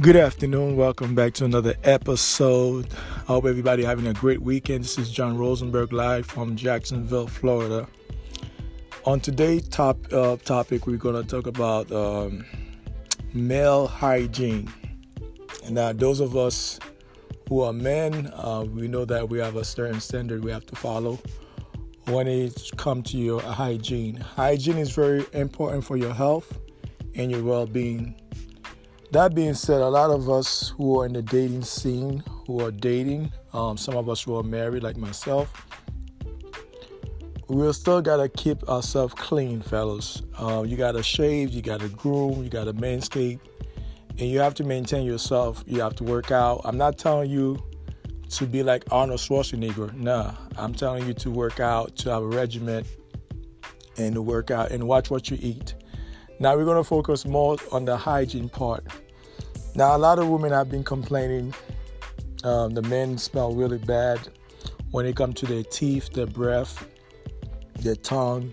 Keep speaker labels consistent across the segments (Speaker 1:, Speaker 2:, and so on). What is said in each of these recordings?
Speaker 1: Good afternoon. Welcome back to another episode. I hope everybody having a great weekend. This is John Rosenberg live from Jacksonville, Florida. On today's top uh, topic, we're going to talk about um, male hygiene. And those of us who are men, uh, we know that we have a certain standard we have to follow when it comes to your hygiene. Hygiene is very important for your health and your well-being that being said, a lot of us who are in the dating scene, who are dating, um, some of us who are married, like myself, we still gotta keep ourselves clean, fellas. Uh, you gotta shave, you gotta groom, you gotta manscape, and you have to maintain yourself. You have to work out. I'm not telling you to be like Arnold Schwarzenegger. Nah, I'm telling you to work out, to have a regimen, and to work out and watch what you eat. Now we're gonna focus more on the hygiene part. Now, a lot of women have been complaining um, the men smell really bad when it comes to their teeth, their breath, their tongue,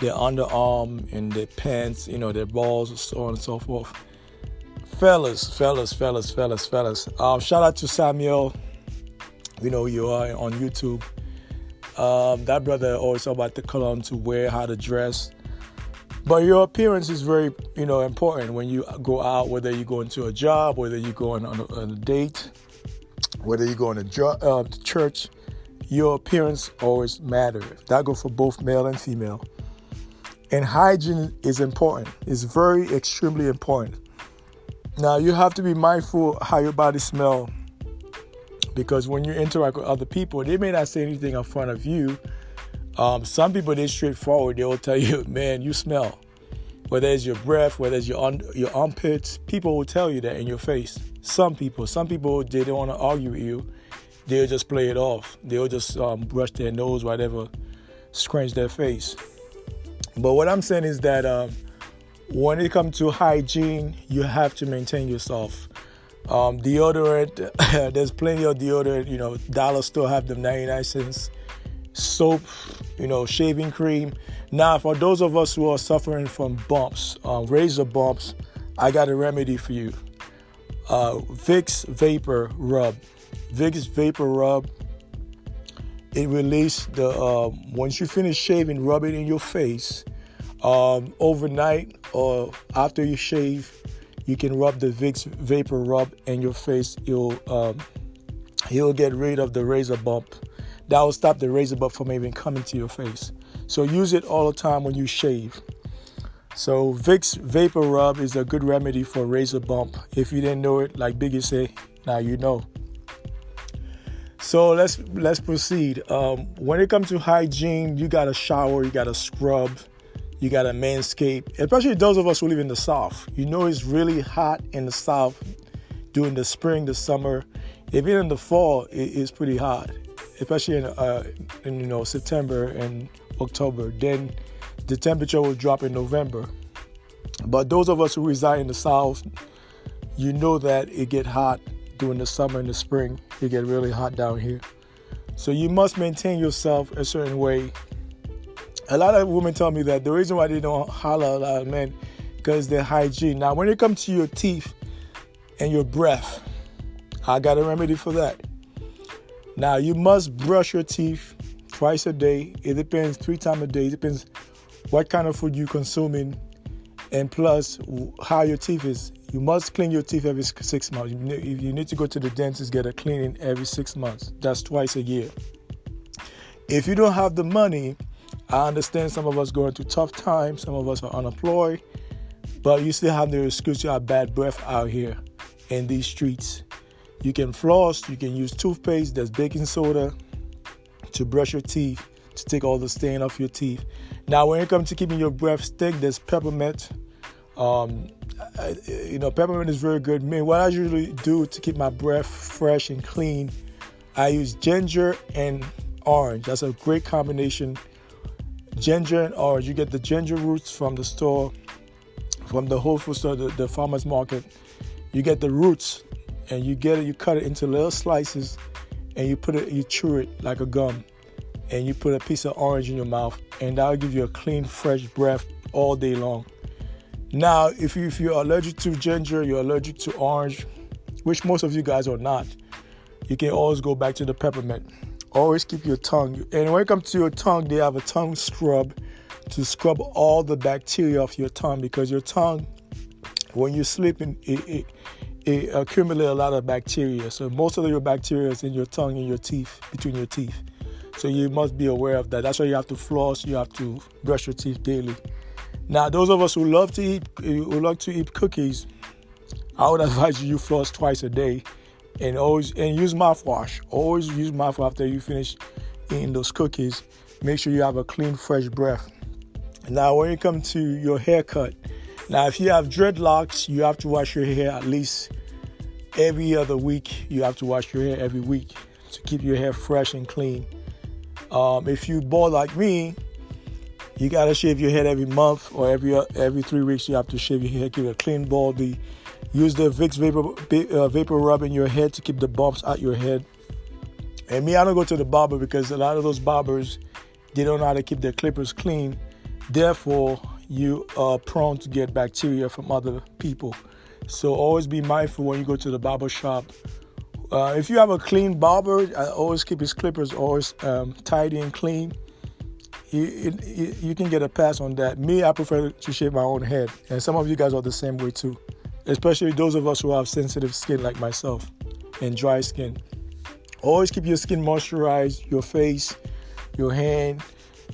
Speaker 1: their underarm, and their pants, you know, their balls, so on and so forth. Fellas, fellas, fellas, fellas, fellas. Um, shout out to Samuel. You know you are on YouTube. Um, that brother always about the cologne to wear, how to dress. But your appearance is very, you know, important when you go out. Whether you go into a job, whether you go on a, on a date, whether you go on a jo- uh, church, your appearance always matters. That goes for both male and female. And hygiene is important. It's very extremely important. Now you have to be mindful how your body smell because when you interact with other people, they may not say anything in front of you, um, some people they're straightforward. They will tell you, "Man, you smell." Whether it's your breath, whether it's your un- your armpits, people will tell you that in your face. Some people, some people they don't want to argue with you. They'll just play it off. They'll just um, brush their nose, whatever, scrunch their face. But what I'm saying is that um, when it comes to hygiene, you have to maintain yourself. Um, deodorant, there's plenty of deodorant. You know, Dollar Store have them 99 cents soap, you know, shaving cream. Now, for those of us who are suffering from bumps, uh, razor bumps, I got a remedy for you. Uh, Vicks Vapor Rub. Vicks Vapor Rub. It releases the uh, once you finish shaving, rub it in your face. Um, overnight or after you shave, you can rub the Vicks Vapor Rub in your face. You'll um, you'll get rid of the razor bump that will stop the razor bump from even coming to your face. So use it all the time when you shave. So Vicks Vapor Rub is a good remedy for razor bump. If you didn't know it, like Biggie say, now you know. So let's let's proceed. Um, when it comes to hygiene, you gotta shower, you gotta scrub, you gotta manscape. Especially those of us who live in the South. You know it's really hot in the South during the spring, the summer. Even in the fall, it's pretty hot especially in, uh, in you know September and October. Then the temperature will drop in November. But those of us who reside in the south, you know that it get hot during the summer and the spring. It get really hot down here. So you must maintain yourself a certain way. A lot of women tell me that the reason why they don't holler a lot of men because their hygiene. Now, when it comes to your teeth and your breath, I got a remedy for that. Now you must brush your teeth twice a day. It depends three times a day. It depends what kind of food you're consuming, and plus how your teeth is. You must clean your teeth every six months. If you need to go to the dentist, get a cleaning every six months. That's twice a year. If you don't have the money, I understand some of us going through tough times. Some of us are unemployed, but you still have the excuse to have bad breath out here in these streets. You can floss, you can use toothpaste, there's baking soda to brush your teeth, to take all the stain off your teeth. Now, when it comes to keeping your breath stick, there's peppermint. Um, you know, peppermint is very good. Me, what I usually do to keep my breath fresh and clean, I use ginger and orange. That's a great combination. Ginger and orange. You get the ginger roots from the store, from the Whole Food store, the, the farmer's market. You get the roots and you get it, you cut it into little slices, and you put it, you chew it like a gum, and you put a piece of orange in your mouth, and that'll give you a clean, fresh breath all day long. Now, if you if you're allergic to ginger, you're allergic to orange, which most of you guys are not, you can always go back to the peppermint. Always keep your tongue. And when it comes to your tongue, they have a tongue scrub to scrub all the bacteria off your tongue because your tongue, when you're sleeping, it, it, it a lot of bacteria. So most of your bacteria is in your tongue and your teeth, between your teeth. So you must be aware of that. That's why you have to floss. You have to brush your teeth daily. Now, those of us who love to eat, who like to eat cookies, I would advise you you floss twice a day, and always and use mouthwash. Always use mouthwash after you finish eating those cookies. Make sure you have a clean, fresh breath. Now, when you come to your haircut, now if you have dreadlocks, you have to wash your hair at least every other week. You have to wash your hair every week to keep your hair fresh and clean. Um, if you bald like me, you gotta shave your head every month or every every three weeks. You have to shave your hair, keep a clean baldy. Use the Vicks vapor uh, vapor rub in your head to keep the bumps out your head. And me, I don't go to the barber because a lot of those barbers they don't know how to keep their clippers clean. Therefore, you are prone to get bacteria from other people. So always be mindful when you go to the barber shop uh, if you have a clean barber, I always keep his clippers always um, tidy and clean. You, you, you, can get a pass on that. Me, I prefer to shave my own head, and some of you guys are the same way too. Especially those of us who have sensitive skin like myself and dry skin. Always keep your skin moisturized, your face, your hand.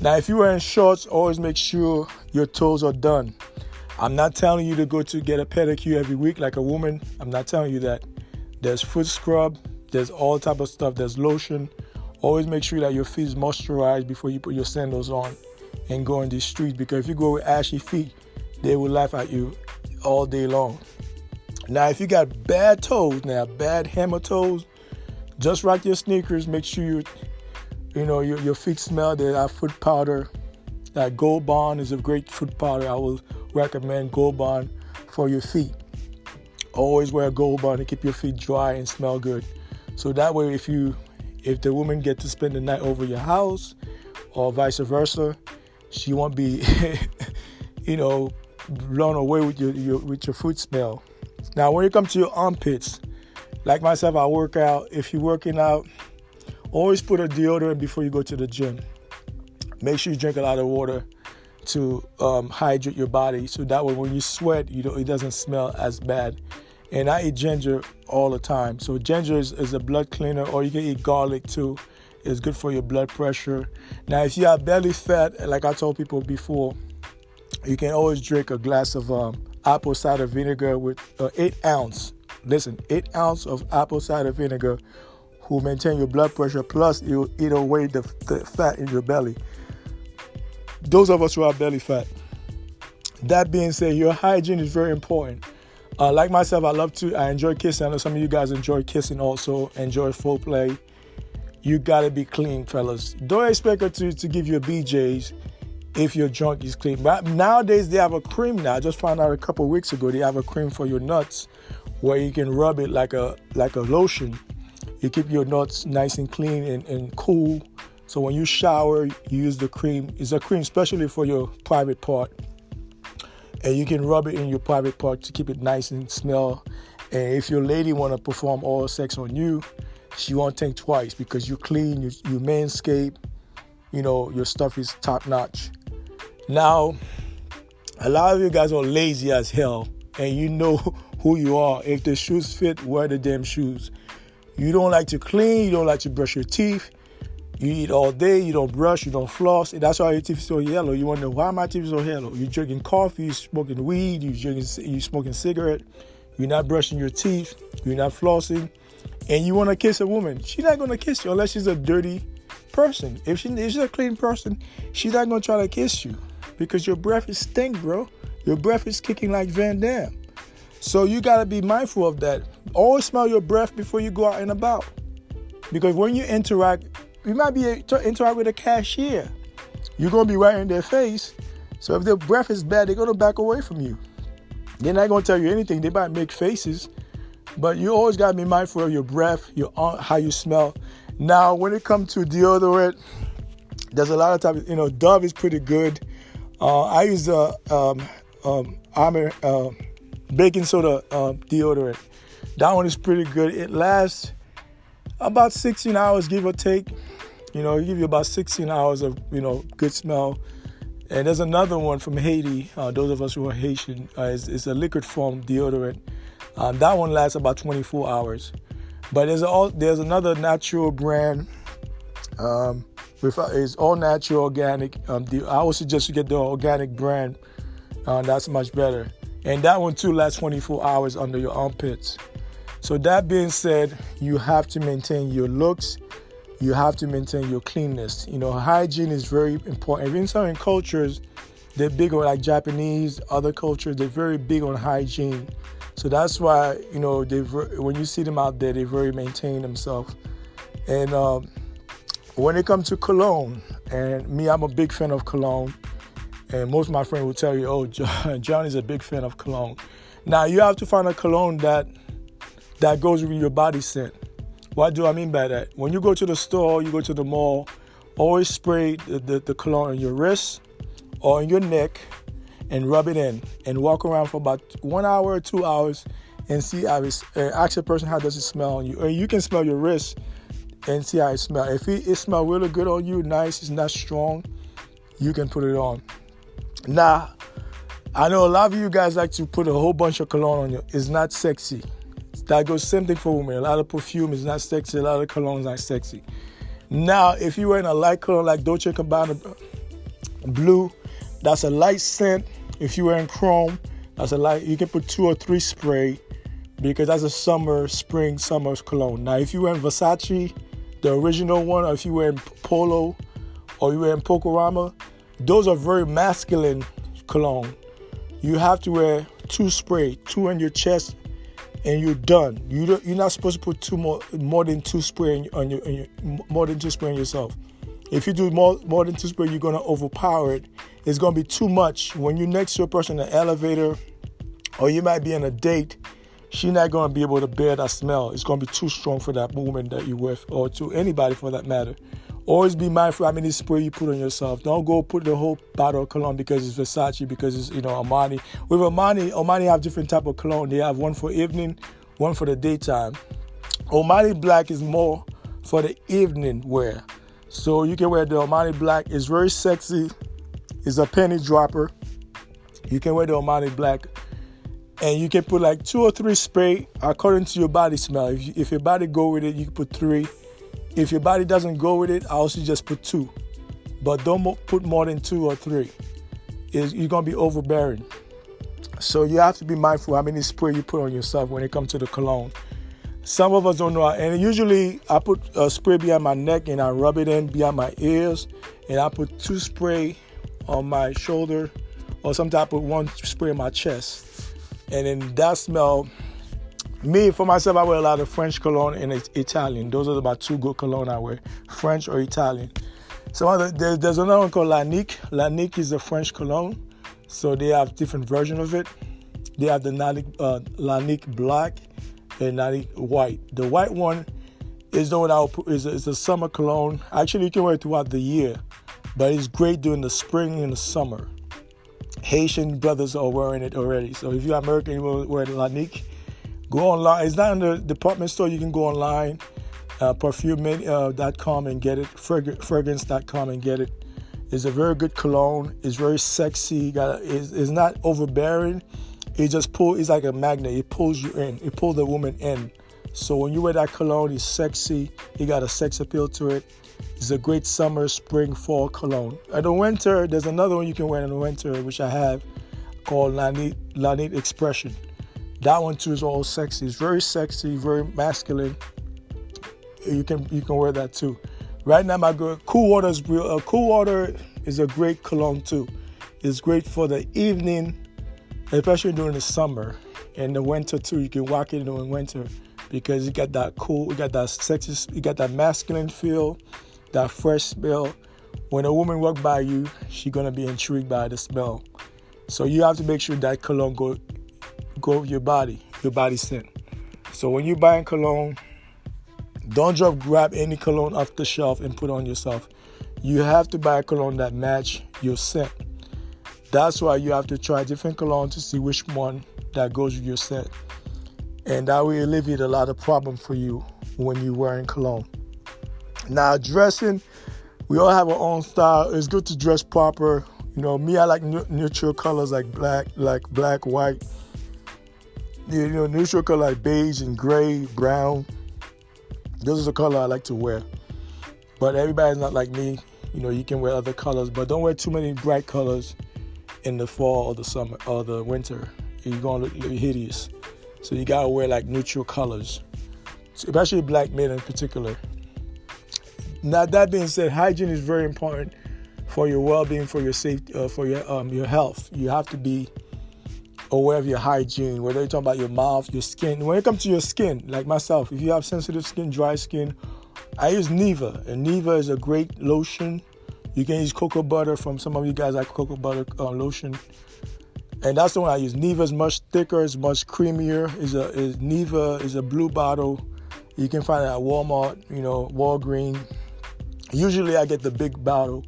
Speaker 1: Now, if you're wearing shorts, always make sure your toes are done. I'm not telling you to go to get a pedicure every week like a woman. I'm not telling you that. There's foot scrub. There's all type of stuff. There's lotion. Always make sure that your feet is moisturized before you put your sandals on and go in the street because if you go with ashy feet, they will laugh at you all day long. Now, if you got bad toes, now bad hammer toes, just rock your sneakers. Make sure you, you know, your, your feet smell. They have foot powder. That Gold Bond is a great foot powder. I will recommend Gold Bond for your feet. Always wear a gold bond to keep your feet dry and smell good. So that way, if you, if the woman get to spend the night over your house, or vice versa, she won't be, you know, blown away with your, your with your foot smell. Now, when you come to your armpits, like myself, I work out. If you're working out, always put a deodorant before you go to the gym. Make sure you drink a lot of water to um, hydrate your body so that way when you sweat you it doesn't smell as bad. And i eat ginger all the time. So ginger is, is a blood cleaner or you can eat garlic too. It's good for your blood pressure. Now if you have belly fat like i told people before you can always drink a glass of um, apple cider vinegar with uh, eight ounce listen eight ounce of apple cider vinegar will maintain your blood pressure plus it'll, eat away the, the fat in your belly those of us who have belly fat. That being said, your hygiene is very important. Uh, like myself, I love to, I enjoy kissing. I know some of you guys enjoy kissing also, enjoy full play. You gotta be clean, fellas. Don't expect her to, to give you a BJ's if your junk is clean. But nowadays, they have a cream now. I just found out a couple weeks ago, they have a cream for your nuts where you can rub it like a like a lotion. You keep your nuts nice and clean and, and cool so when you shower, you use the cream. It's a cream especially for your private part. And you can rub it in your private part to keep it nice and smell. And if your lady want to perform oral sex on you, she won't think twice because you're clean, you, you manscape, you know, your stuff is top notch. Now, a lot of you guys are lazy as hell and you know who you are. If the shoes fit, wear the damn shoes. You don't like to clean, you don't like to brush your teeth, you eat all day, you don't brush, you don't floss. And that's why your teeth is so yellow. You wonder why my teeth is so yellow. You're drinking coffee, you're smoking weed, you're drinking, you smoking cigarette. You're not brushing your teeth, you're not flossing, and you want to kiss a woman. She's not gonna kiss you unless she's a dirty person. If, she, if she's a clean person, she's not gonna try to kiss you because your breath is stink, bro. Your breath is kicking like Van Damme. So you gotta be mindful of that. Always smell your breath before you go out and about. Because when you interact you might be interact with a cashier. You're gonna be right in their face. So if their breath is bad, they're gonna back away from you. They're not gonna tell you anything. They might make faces, but you always gotta be mindful of your breath, your uh, how you smell. Now, when it comes to deodorant, there's a lot of times. You know, Dove is pretty good. Uh, I use a, um, um, I'm uh, baking soda uh, deodorant. That one is pretty good. It lasts about 16 hours, give or take. You know, it give you about 16 hours of you know good smell. And there's another one from Haiti. Uh, those of us who are Haitian, uh, it's, it's, a liquid form deodorant. Um, that one lasts about 24 hours. But there's all there's another natural brand. Um, with, uh, it's all natural, organic. Um, the, I would suggest you get the organic brand. Uh, that's much better. And that one too lasts 24 hours under your armpits. So that being said, you have to maintain your looks. You have to maintain your cleanness. You know, hygiene is very important. In certain cultures, they're big on like Japanese, other cultures, they're very big on hygiene. So that's why you know they when you see them out there, they very maintain themselves. And um, when it comes to cologne, and me, I'm a big fan of cologne. And most of my friends will tell you, oh, John is a big fan of cologne. Now you have to find a cologne that that goes with your body scent. What do I mean by that? When you go to the store, you go to the mall, always spray the, the, the cologne on your wrist or on your neck and rub it in and walk around for about one hour or two hours and see how it's, uh, ask the person how does it smell on you. Or you can smell your wrist and see how it smells. If it, it smells really good on you, nice, it's not strong, you can put it on. Now, I know a lot of you guys like to put a whole bunch of cologne on you. It's not sexy. That goes same thing for women. A lot of perfume is not sexy. A lot of cologne is not sexy. Now, if you're wearing a light cologne like Dolce Gabbana uh, blue, that's a light scent. If you're wearing chrome, that's a light. You can put two or three spray because that's a summer, spring, summer cologne. Now, if you're wearing Versace, the original one, or if you're wearing Polo, or you're wearing Paco Rabanne, those are very masculine cologne. You have to wear two spray, two on your chest and you're done. You don't, you're not supposed to put two more more than two spray on your, on your more than two spray on yourself. If you do more more than two spray, you're gonna overpower it. It's gonna be too much when you're next to a person in the elevator, or you might be in a date. She's not gonna be able to bear that smell. It's gonna be too strong for that woman that you're with, or to anybody for that matter. Always be mindful how many spray you put on yourself. Don't go put the whole bottle of cologne because it's Versace, because it's you know Armani. With Armani, Armani have different type of cologne. They have one for evening, one for the daytime. Armani Black is more for the evening wear. So you can wear the Armani Black. It's very sexy. It's a penny dropper. You can wear the Armani Black, and you can put like two or three spray according to your body smell. If, you, if your body go with it, you can put three. If your body doesn't go with it, I also just put two. But don't put more than two or three. You're going to be overbearing. So you have to be mindful how many spray you put on yourself when it comes to the cologne. Some of us don't know, and usually I put a spray behind my neck and I rub it in behind my ears, and I put two spray on my shoulder, or sometimes I put one spray on my chest, and then that smell me, for myself, I wear a lot of French cologne and Italian. Those are about two good cologne I wear, French or Italian. So there's, there's another one called Lalique. Lalique is a French cologne. So they have different version of it. They have the Lalique, uh, Lalique Black and Lalique White. The white one is the one I put, is a, is a summer cologne. Actually, you can wear it throughout the year, but it's great during the spring and the summer. Haitian brothers are wearing it already. So if you're American, you will wear Lalique. Go online. It's not in the department store. You can go online, uh, perfume.com uh, and get it, fragrance.com and get it. It's a very good cologne. It's very sexy. Got it's, it's not overbearing. It just pull. It's like a magnet. It pulls you in. It pulls the woman in. So when you wear that cologne, it's sexy. It got a sex appeal to it. It's a great summer, spring, fall cologne. In the winter, there's another one you can wear in the winter, which I have, called Lanit, Lanit Expression. That one too is all sexy. It's very sexy, very masculine. You can you can wear that too. Right now, my girl, Cool Water is. Uh, cool Water is a great cologne too. It's great for the evening, especially during the summer and the winter too. You can walk in in winter because you got that cool, you got that sexy, you got that masculine feel, that fresh smell. When a woman walk by you, she's gonna be intrigued by the smell. So you have to make sure that cologne go go your body, your body scent. So when you're buying cologne, don't just grab any cologne off the shelf and put on yourself. You have to buy a cologne that match your scent. That's why you have to try different cologne to see which one that goes with your scent. And that will alleviate a lot of problem for you when you're wearing cologne. Now dressing, we all have our own style. It's good to dress proper. You know, me, I like neutral colors like black, like black, white. You know, neutral color like beige and gray, brown. This is a color I like to wear. But everybody's not like me. You know, you can wear other colors, but don't wear too many bright colors in the fall or the summer or the winter. You're gonna look, look hideous. So you gotta wear like neutral colors, especially black men in particular. Now that being said, hygiene is very important for your well-being, for your safety, uh, for your um, your health. You have to be aware of your hygiene. Whether you're talking about your mouth, your skin. When it comes to your skin, like myself, if you have sensitive skin, dry skin, I use Nivea, and Nivea is a great lotion. You can use cocoa butter from some of you guys like cocoa butter uh, lotion, and that's the one I use. Nivea is much thicker, it's much creamier. Is a is Nivea is a blue bottle. You can find it at Walmart, you know, Walgreens. Usually, I get the big bottle.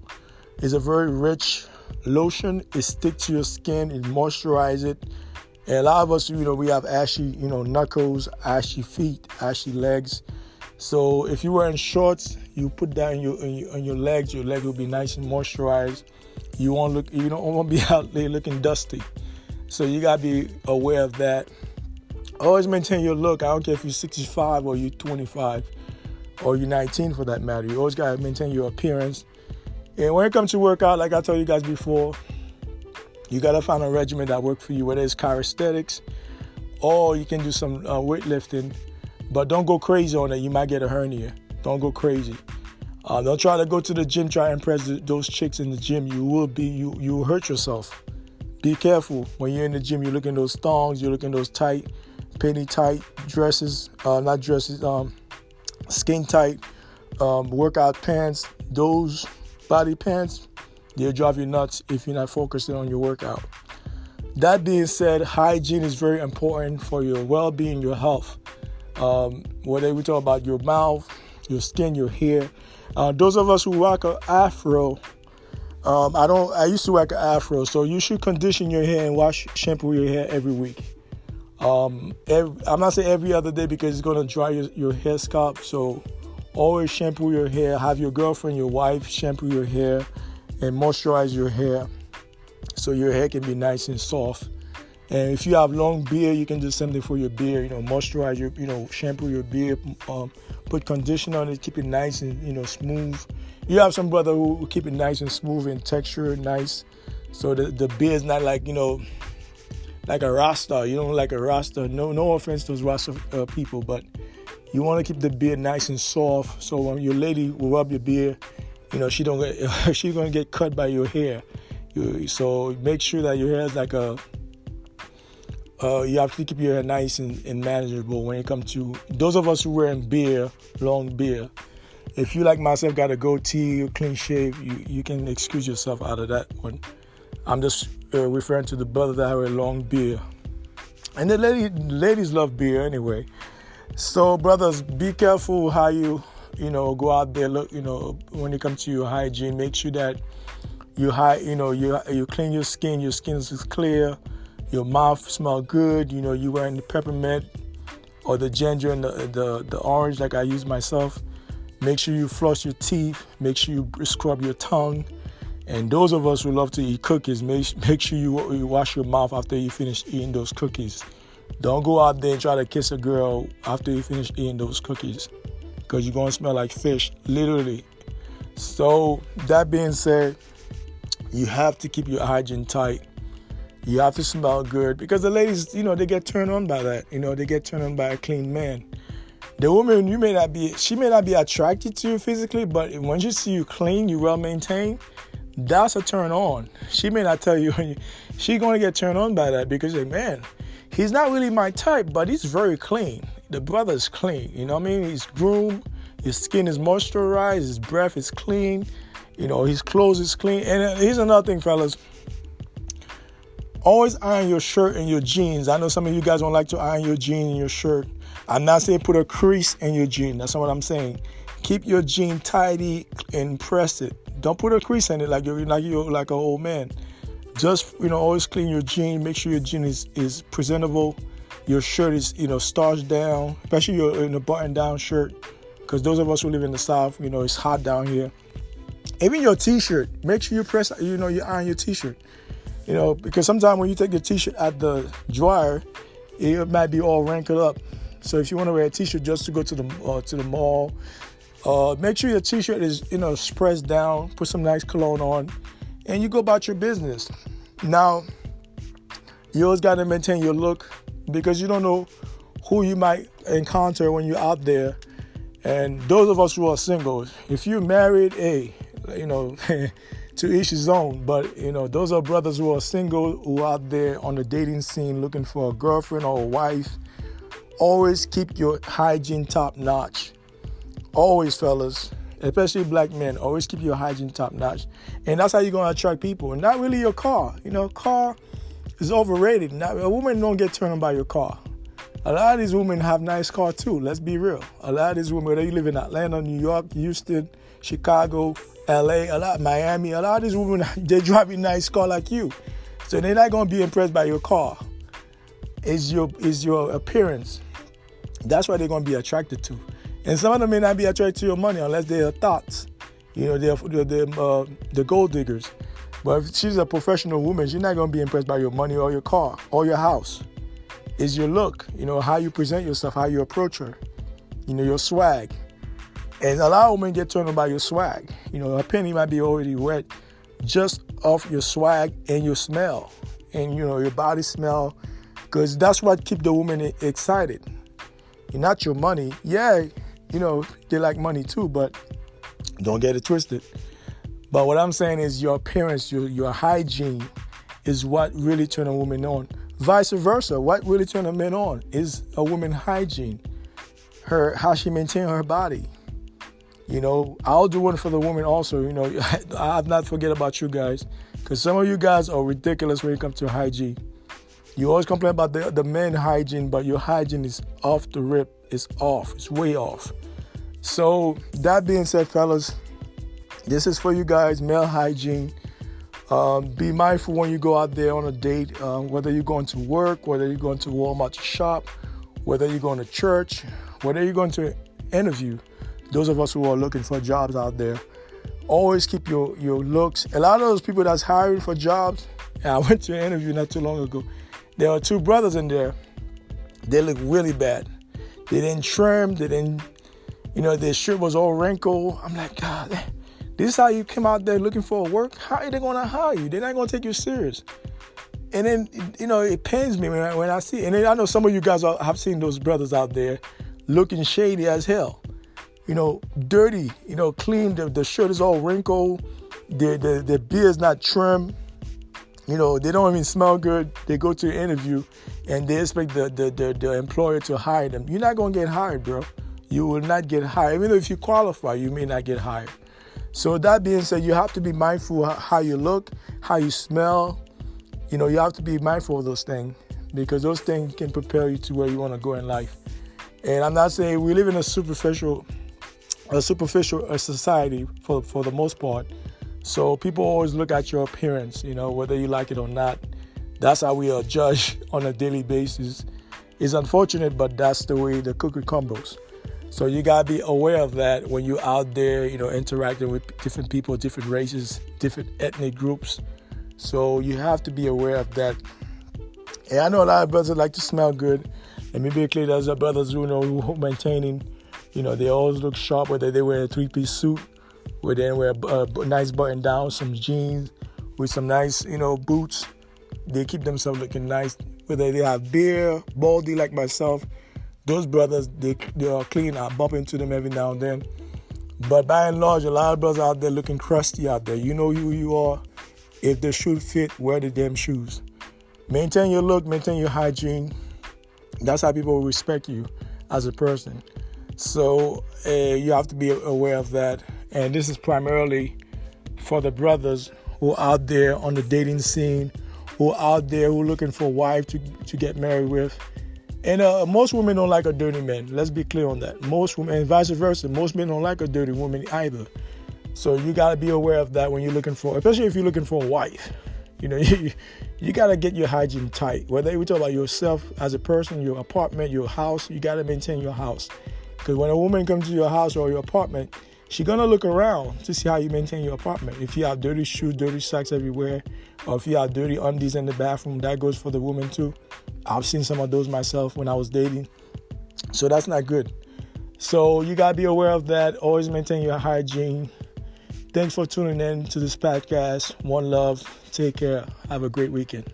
Speaker 1: It's a very rich lotion. It sticks to your skin. It moisturizes it. And a lot of us, you know, we have ashy, you know, knuckles, ashy feet, ashy legs. So if you're wearing shorts, you put that on your, on your, on your legs. Your leg will be nice and moisturized. You won't look, you don't want to be out there looking dusty. So you gotta be aware of that. Always maintain your look. I don't care if you're 65 or you're 25 or you're 19 for that matter. You always gotta maintain your appearance. And when it comes to workout, like I told you guys before, you gotta find a regimen that works for you, whether it's calisthenics or you can do some uh, weightlifting but don't go crazy on it. You might get a hernia. Don't go crazy. Uh, don't try to go to the gym, try to impress those chicks in the gym. You will be, you you will hurt yourself. Be careful when you're in the gym. You're looking those thongs. You're looking those tight, penny tight dresses. Uh, not dresses. Um, skin tight um, workout pants. Those body pants, they'll drive you nuts if you're not focusing on your workout. That being said, hygiene is very important for your well-being, your health. Um, whether we talk about your mouth, your skin, your hair. Uh, those of us who rock an afro, um, I don't. I used to rock an afro, so you should condition your hair and wash shampoo your hair every week. Um, every, I'm not saying every other day because it's gonna dry your, your hair scalp. So always shampoo your hair. Have your girlfriend, your wife shampoo your hair and moisturize your hair so your hair can be nice and soft. And if you have long beard, you can do something for your beard. You know, moisturize your, you know, shampoo your beard, um, put conditioner on it, keep it nice and you know smooth. You have some brother who keep it nice and smooth and texture nice, so the the beard is not like you know, like a rasta. You don't like a rasta. No, no offense to those rasta uh, people, but you want to keep the beard nice and soft. So when your lady will rub your beard, you know she don't get she's gonna get cut by your hair. You, so make sure that your hair is like a uh, you have to keep your hair nice and, and, manageable when it comes to those of us who wearing beer, long beer. If you like myself got a goatee clean shave, you, you can excuse yourself out of that one. I'm just uh, referring to the brother that have a long beer. And the lady, ladies love beer anyway. So brothers, be careful how you you know go out there. Look, you know when it comes to your hygiene, make sure that you high, you know you you clean your skin. Your skin is clear your mouth smell good. You know, you wearing the peppermint or the ginger and the, the, the orange like I use myself. Make sure you floss your teeth. Make sure you scrub your tongue. And those of us who love to eat cookies, make, make sure you, you wash your mouth after you finish eating those cookies. Don't go out there and try to kiss a girl after you finish eating those cookies because you're going to smell like fish, literally. So, that being said, you have to keep your hygiene tight. You have to smell good because the ladies, you know, they get turned on by that. You know, they get turned on by a clean man. The woman, you may not be, she may not be attracted to you physically, but when she see you clean, you well maintained, that's a turn on. She may not tell you, she's gonna get turned on by that because, like, man, he's not really my type, but he's very clean. The brother's clean, you know what I mean? He's groomed, his skin is moisturized, his breath is clean, you know, his clothes is clean. And uh, here's another thing, fellas Always iron your shirt and your jeans. I know some of you guys don't like to iron your jeans and your shirt. I'm not saying put a crease in your jean. That's not what I'm saying. Keep your jean tidy and press it. Don't put a crease in it like you're like you're like an old man. Just you know always clean your jean make sure your jean is, is presentable. Your shirt is you know starched down especially your in a button down shirt because those of us who live in the south you know it's hot down here. Even your t-shirt make sure you press you know you iron your t-shirt you know because sometimes when you take your t-shirt at the dryer it might be all wrinkled up. So if you want to wear a t-shirt just to go to the uh, to the mall uh, make sure your t-shirt is you know pressed down put some nice cologne on and you go about your business. Now, you always got to maintain your look because you don't know who you might encounter when you're out there. And those of us who are single, if you're married, hey, you know, to each his own. But you know, those are brothers who are single, who are out there on the dating scene looking for a girlfriend or a wife. Always keep your hygiene top notch. Always, fellas especially black men, always keep your hygiene top notch. And that's how you're gonna attract people. And not really your car. You know, car is overrated. Not, a woman don't get turned on by your car. A lot of these women have nice cars too. Let's be real. A lot of these women, whether you live in Atlanta, New York, Houston, Chicago, LA, a lot, Miami, a lot of these women they drive a nice car like you. So they're not gonna be impressed by your car. Is your is your appearance. That's what they're gonna be attracted to. And some of them may not be attracted to your money unless they are thoughts. You know, they're, they're, uh, the gold diggers. But if she's a professional woman, she's not going to be impressed by your money or your car or your house. It's your look, you know, how you present yourself, how you approach her, you know, your swag. And a lot of women get turned on by your swag. You know, a penny might be already wet just off your swag and your smell and, you know, your body smell because that's what keep the woman excited. Not your money. Yeah, you know, they like money too, but don't get it twisted. But what I'm saying is your appearance, your, your hygiene is what really turn a woman on. Vice versa, what really turn a man on is a woman hygiene, her how she maintain her body. You know, I'll do one for the woman also. You know, I've not forget about you guys because some of you guys are ridiculous when it comes to hygiene. You always complain about the the men hygiene, but your hygiene is off the rip. It's off. It's way off. So, that being said, fellas, this is for you guys male hygiene. Um, be mindful when you go out there on a date, um, whether you're going to work, whether you're going to Walmart to shop, whether you're going to church, whether you're going to interview. Those of us who are looking for jobs out there, always keep your, your looks. A lot of those people that's hiring for jobs, I went to an interview not too long ago. There are two brothers in there. They look really bad. They didn't trim, they didn't you know, their shirt was all wrinkled. I'm like, God, this is how you come out there looking for work? How are they to hire you? They're not to take you serious. And then, you know, it pains me when I, when I see, and I know some of you guys are, have seen those brothers out there looking shady as hell. You know, dirty, you know, clean. The, the shirt is all wrinkled. The, the, the beard's not trimmed. You know, they don't even smell good. They go to an interview and they expect the, the, the, the employer to hire them. You're not going to get hired, bro you will not get hired. Even if you qualify, you may not get hired. So that being said, you have to be mindful how you look, how you smell. You know, you have to be mindful of those things because those things can prepare you to where you want to go in life. And I'm not saying we live in a superficial, a superficial uh, society for for the most part. So people always look at your appearance, you know, whether you like it or not. That's how we are judged on a daily basis. It's unfortunate, but that's the way the cookie crumbles. So you gotta be aware of that when you're out there, you know, interacting with different people, different races, different ethnic groups. So you have to be aware of that. And I know a lot of brothers like to smell good. Let me be there's a brothers who know who maintaining, you know, they always look sharp, whether they wear a three-piece suit, whether they wear uh, a, a nice button down, some jeans, with some nice, you know, boots. They keep themselves looking nice. Whether they have beer, baldy like myself, those brothers they they are clean. I bump into them every now and then. But by and large, a lot of brothers out there looking crusty out there. You know who you are. If the shoe fit, wear the damn shoes. Maintain your look, maintain your hygiene. That's how people respect you as a person. So uh, you have to be aware of that. And this is primarily for the brothers who are out there on the dating scene, who are out there who are looking for a wife to, to get married with and uh, most women don't like a dirty man. Let's be clear on that. Most women, and vice versa, most men don't like a dirty woman either. So you got to be aware of that when you're looking for, especially if you're looking for a wife. You know, you, you got to get your hygiene tight. Whether we talk about yourself as a person, your apartment, your house, you got to maintain your house. Because when a woman comes to your house or your apartment, she's gonna look around to see how you maintain your apartment. If you have dirty shoes, dirty socks everywhere, or if you have dirty undies in the bathroom, that goes for the woman too. I've seen some of those myself when I was dating. So that's not good. So you gotta be aware of that. Always maintain your hygiene. Thanks for tuning in to this podcast. One love. Take care. Have a great weekend.